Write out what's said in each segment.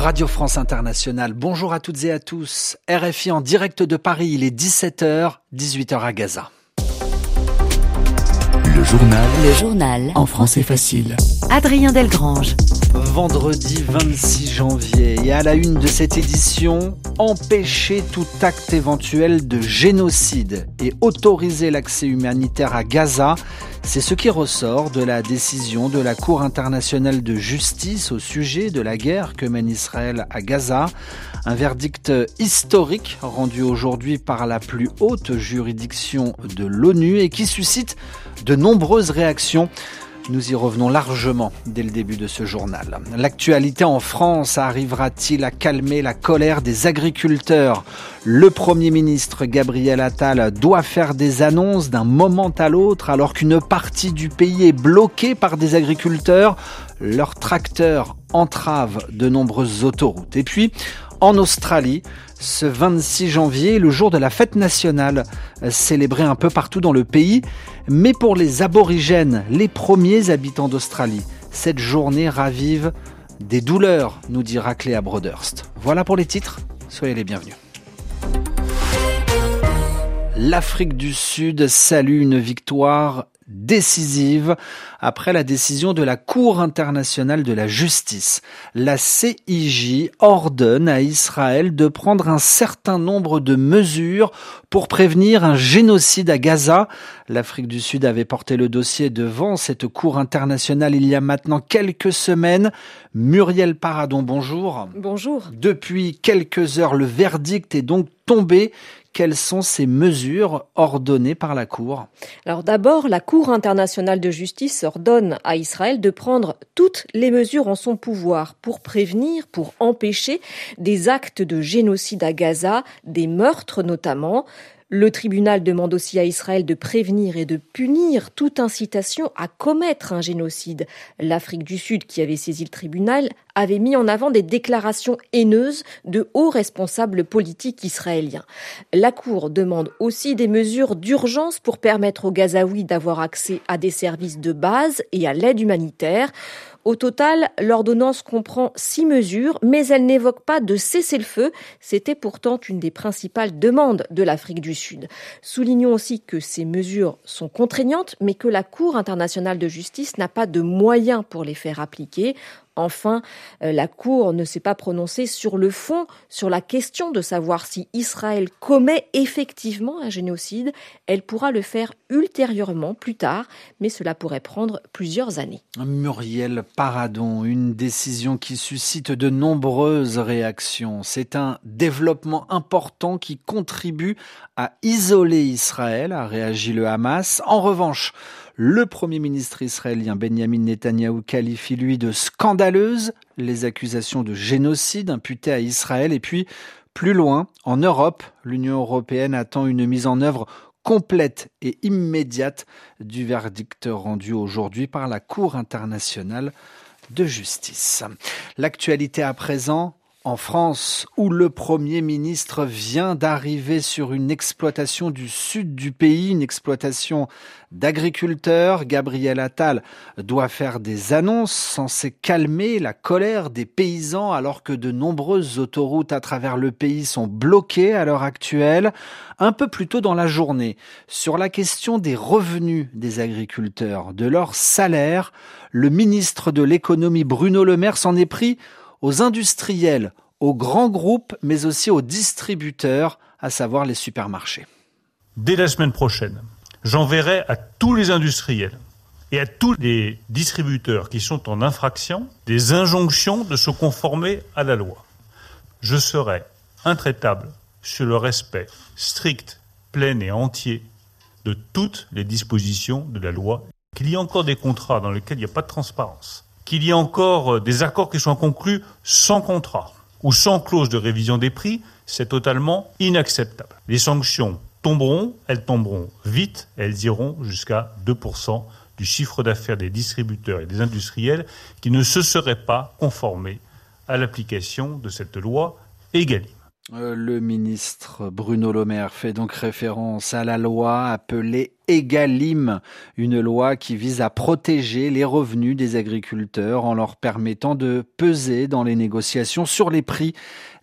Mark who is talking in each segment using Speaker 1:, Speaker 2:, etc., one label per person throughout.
Speaker 1: Radio France Internationale. Bonjour à toutes et à tous. RFI en direct de Paris, il est 17h, 18h à Gaza.
Speaker 2: Le journal. Le journal. En français facile.
Speaker 3: Adrien Delgrange.
Speaker 1: Vendredi 26 janvier et à la une de cette édition, empêcher tout acte éventuel de génocide et autoriser l'accès humanitaire à Gaza, c'est ce qui ressort de la décision de la Cour internationale de justice au sujet de la guerre que mène Israël à Gaza. Un verdict historique rendu aujourd'hui par la plus haute juridiction de l'ONU et qui suscite de nombreuses réactions. Nous y revenons largement dès le début de ce journal. L'actualité en France arrivera-t-il à calmer la colère des agriculteurs? Le Premier ministre Gabriel Attal doit faire des annonces d'un moment à l'autre alors qu'une partie du pays est bloquée par des agriculteurs. Leurs tracteurs entravent de nombreuses autoroutes. Et puis, en Australie, ce 26 janvier, le jour de la fête nationale, célébré un peu partout dans le pays, mais pour les aborigènes, les premiers habitants d'Australie, cette journée ravive des douleurs, nous dira Cléa Broderst. Voilà pour les titres, soyez les bienvenus. L'Afrique du Sud salue une victoire décisive après la décision de la Cour internationale de la justice. La CIJ ordonne à Israël de prendre un certain nombre de mesures pour prévenir un génocide à Gaza. L'Afrique du Sud avait porté le dossier devant cette Cour internationale il y a maintenant quelques semaines. Muriel Paradon, bonjour.
Speaker 4: Bonjour.
Speaker 1: Depuis quelques heures, le verdict est donc tombé. Quelles sont ces mesures ordonnées par la Cour?
Speaker 4: Alors d'abord, la Cour internationale de justice ordonne à Israël de prendre toutes les mesures en son pouvoir pour prévenir, pour empêcher des actes de génocide à Gaza, des meurtres notamment. Le tribunal demande aussi à Israël de prévenir et de punir toute incitation à commettre un génocide. L'Afrique du Sud, qui avait saisi le tribunal, avait mis en avant des déclarations haineuses de hauts responsables politiques israéliens. La Cour demande aussi des mesures d'urgence pour permettre aux Gazaouis d'avoir accès à des services de base et à l'aide humanitaire. Au total, l'ordonnance comprend six mesures, mais elle n'évoque pas de cessez-le-feu. C'était pourtant une des principales demandes de l'Afrique du Sud. Soulignons aussi que ces mesures sont contraignantes, mais que la Cour internationale de justice n'a pas de moyens pour les faire appliquer. Enfin, euh, la Cour ne s'est pas prononcée sur le fond, sur la question de savoir si Israël commet effectivement un génocide. Elle pourra le faire ultérieurement, plus tard, mais cela pourrait prendre plusieurs années.
Speaker 1: Muriel Paradon, une décision qui suscite de nombreuses réactions. C'est un développement important qui contribue à isoler Israël, a réagi le Hamas. En revanche, le Premier ministre israélien Benjamin Netanyahou qualifie lui de scandaleuse les accusations de génocide imputées à Israël. Et puis, plus loin, en Europe, l'Union européenne attend une mise en œuvre complète et immédiate du verdict rendu aujourd'hui par la Cour internationale de justice. L'actualité à présent, en France, où le Premier ministre vient d'arriver sur une exploitation du sud du pays, une exploitation d'agriculteurs, Gabriel Attal doit faire des annonces censées calmer la colère des paysans alors que de nombreuses autoroutes à travers le pays sont bloquées à l'heure actuelle. Un peu plus tôt dans la journée, sur la question des revenus des agriculteurs, de leur salaire, le ministre de l'économie Bruno Le Maire s'en est pris aux industriels, aux grands groupes, mais aussi aux distributeurs, à savoir les supermarchés.
Speaker 5: Dès la semaine prochaine, j'enverrai à tous les industriels et à tous les distributeurs qui sont en infraction des injonctions de se conformer à la loi. Je serai intraitable sur le respect strict, plein et entier de toutes les dispositions de la loi. Qu'il y ait encore des contrats dans lesquels il n'y a pas de transparence, qu'il y ait encore euh, des accords qui soient conclus sans contrat ou sans clause de révision des prix, c'est totalement inacceptable. Les sanctions tomberont, elles tomberont vite, elles iront jusqu'à 2% du chiffre d'affaires des distributeurs et des industriels qui ne se seraient pas conformés à l'application de cette loi Egalim.
Speaker 1: Euh, le ministre Bruno Le Maire fait donc référence à la loi appelée Egalim, une loi qui vise à protéger les revenus des agriculteurs en leur permettant de peser dans les négociations sur les prix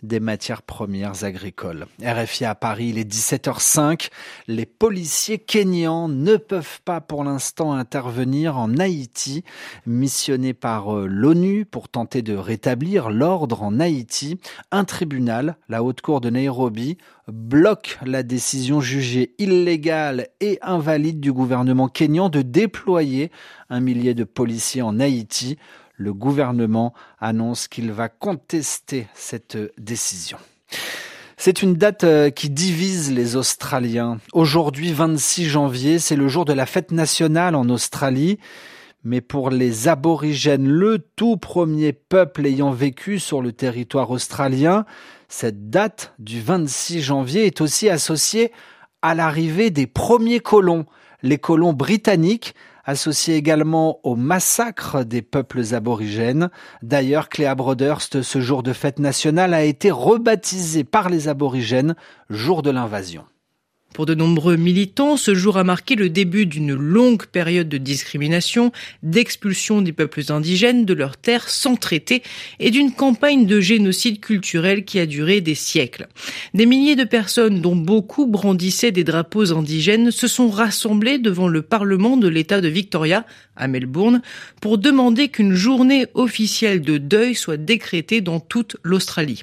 Speaker 1: des matières premières agricoles. RFI à Paris, il est 17h05. Les policiers kenyans ne peuvent pas pour l'instant intervenir en Haïti, missionnés par euh, l'ONU pour tenter de rétablir l'ordre en Haïti. Un tribunal, la haute cour de Nairobi, bloque la décision jugée illégale et invalide du gouvernement kényan de déployer un millier de policiers en Haïti le gouvernement annonce qu'il va contester cette décision. C'est une date euh, qui divise les Australiens. Aujourd'hui, 26 janvier, c'est le jour de la fête nationale en Australie. Mais pour les aborigènes, le tout premier peuple ayant vécu sur le territoire australien, cette date du 26 janvier est aussi associée à l'arrivée des premiers colons, les colons britanniques associé également au massacre des peuples aborigènes. D'ailleurs, Cléa Broderst, ce jour de fête nationale a été rebaptisé par les aborigènes jour de l'invasion.
Speaker 3: Pour de nombreux militants, ce jour a marqué le début d'une longue période de discrimination, d'expulsion des peuples indigènes de leurs terres sans traité et d'une campagne de génocide culturel qui a duré des siècles. Des milliers de personnes, dont beaucoup brandissaient des drapeaux indigènes, se sont rassemblées devant le Parlement de l'État de Victoria, à Melbourne, pour demander qu'une journée officielle de deuil soit décrétée dans toute l'Australie.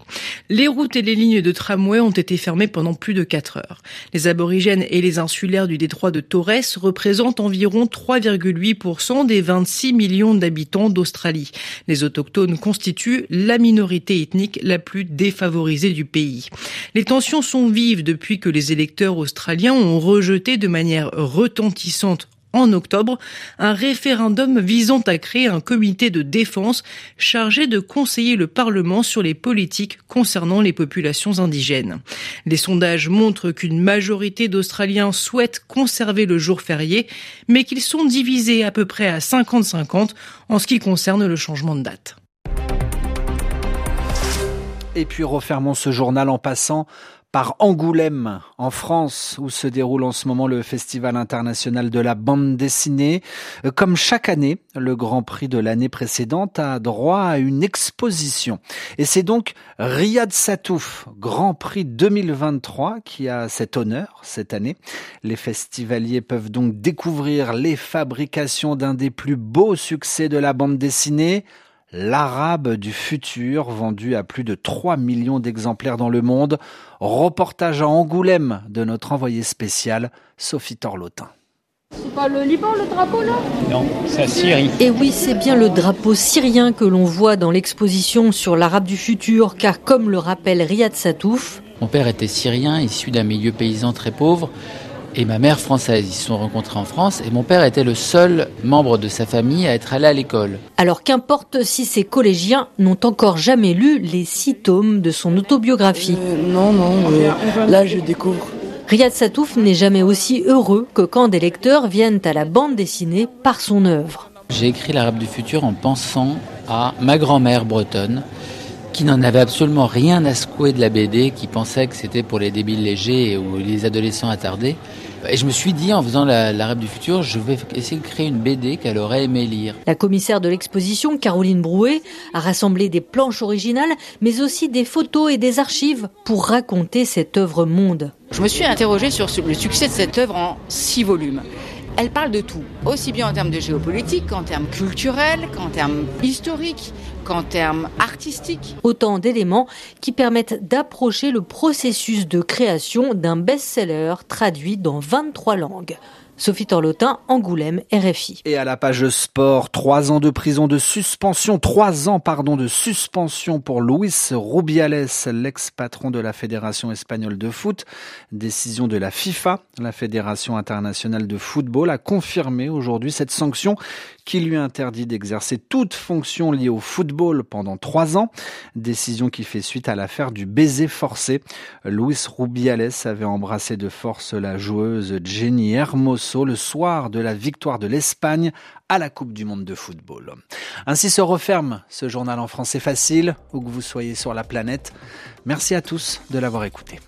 Speaker 3: Les routes et les lignes de tramway ont été fermées pendant plus de quatre heures. Les aborigènes et les insulaires du détroit de Torres représentent environ 3,8% des 26 millions d'habitants d'Australie. Les autochtones constituent la minorité ethnique la plus défavorisée du pays. Les tensions sont vives depuis que les électeurs australiens ont rejeté de manière retentissante en octobre un référendum visant à créer un comité de défense chargé de conseiller le Parlement sur les politiques concernant les populations indigènes. Les sondages montrent qu'une majorité d'Australiens souhaitent conserver le jour férié, mais qu'ils sont divisés à peu près à 50-50 en ce qui concerne le changement de date.
Speaker 1: Et puis refermons ce journal en passant par Angoulême, en France, où se déroule en ce moment le Festival international de la bande dessinée. Euh, comme chaque année, le Grand Prix de l'année précédente a droit à une exposition. Et c'est donc Riyad Satouf, Grand Prix 2023, qui a cet honneur cette année. Les festivaliers peuvent donc découvrir les fabrications d'un des plus beaux succès de la bande dessinée, L'arabe du futur, vendu à plus de 3 millions d'exemplaires dans le monde. Reportage à Angoulême de notre envoyé spécial, Sophie Torlotin.
Speaker 6: C'est pas le Liban le drapeau là?
Speaker 7: Non, c'est la Syrie.
Speaker 8: Et oui, c'est bien le drapeau syrien que l'on voit dans l'exposition sur l'arabe du futur, car comme le rappelle Riyad Satouf,
Speaker 7: mon père était syrien, issu d'un milieu paysan très pauvre et ma mère française. Ils se sont rencontrés en France et mon père était le seul membre de sa famille à être allé à l'école.
Speaker 8: Alors qu'importe si ces collégiens n'ont encore jamais lu les six tomes de son autobiographie.
Speaker 9: Euh, non, non, là je découvre.
Speaker 8: Riyad Satouf n'est jamais aussi heureux que quand des lecteurs viennent à la bande dessinée par son œuvre.
Speaker 7: J'ai écrit l'Arabe du futur en pensant à ma grand-mère bretonne qui n'en avait absolument rien à secouer de la BD, qui pensait que c'était pour les débiles légers ou les adolescents attardés. Et je me suis dit, en faisant la, la du futur, je vais essayer de créer une BD qu'elle aurait aimé lire.
Speaker 8: La commissaire de l'exposition, Caroline Brouet, a rassemblé des planches originales, mais aussi des photos et des archives pour raconter cette œuvre monde.
Speaker 10: Je me suis interrogée sur le succès de cette œuvre en six volumes. Elle parle de tout, aussi bien en termes de géopolitique qu'en termes culturels, qu'en termes historiques, qu'en termes artistiques.
Speaker 8: Autant d'éléments qui permettent d'approcher le processus de création d'un best-seller traduit dans 23 langues. Sophie Torlotin, Angoulême, RFI.
Speaker 1: Et à la page sport, trois ans de prison de suspension, trois ans, pardon, de suspension pour Luis Rubiales, l'ex-patron de la Fédération espagnole de foot. Décision de la FIFA, la Fédération internationale de football, a confirmé aujourd'hui cette sanction qui lui interdit d'exercer toute fonction liée au football pendant trois ans. Décision qui fait suite à l'affaire du baiser forcé. Luis Rubiales avait embrassé de force la joueuse Jenny Hermoso le soir de la victoire de l'Espagne à la Coupe du Monde de football. Ainsi se referme ce journal en français facile, où que vous soyez sur la planète. Merci à tous de l'avoir écouté.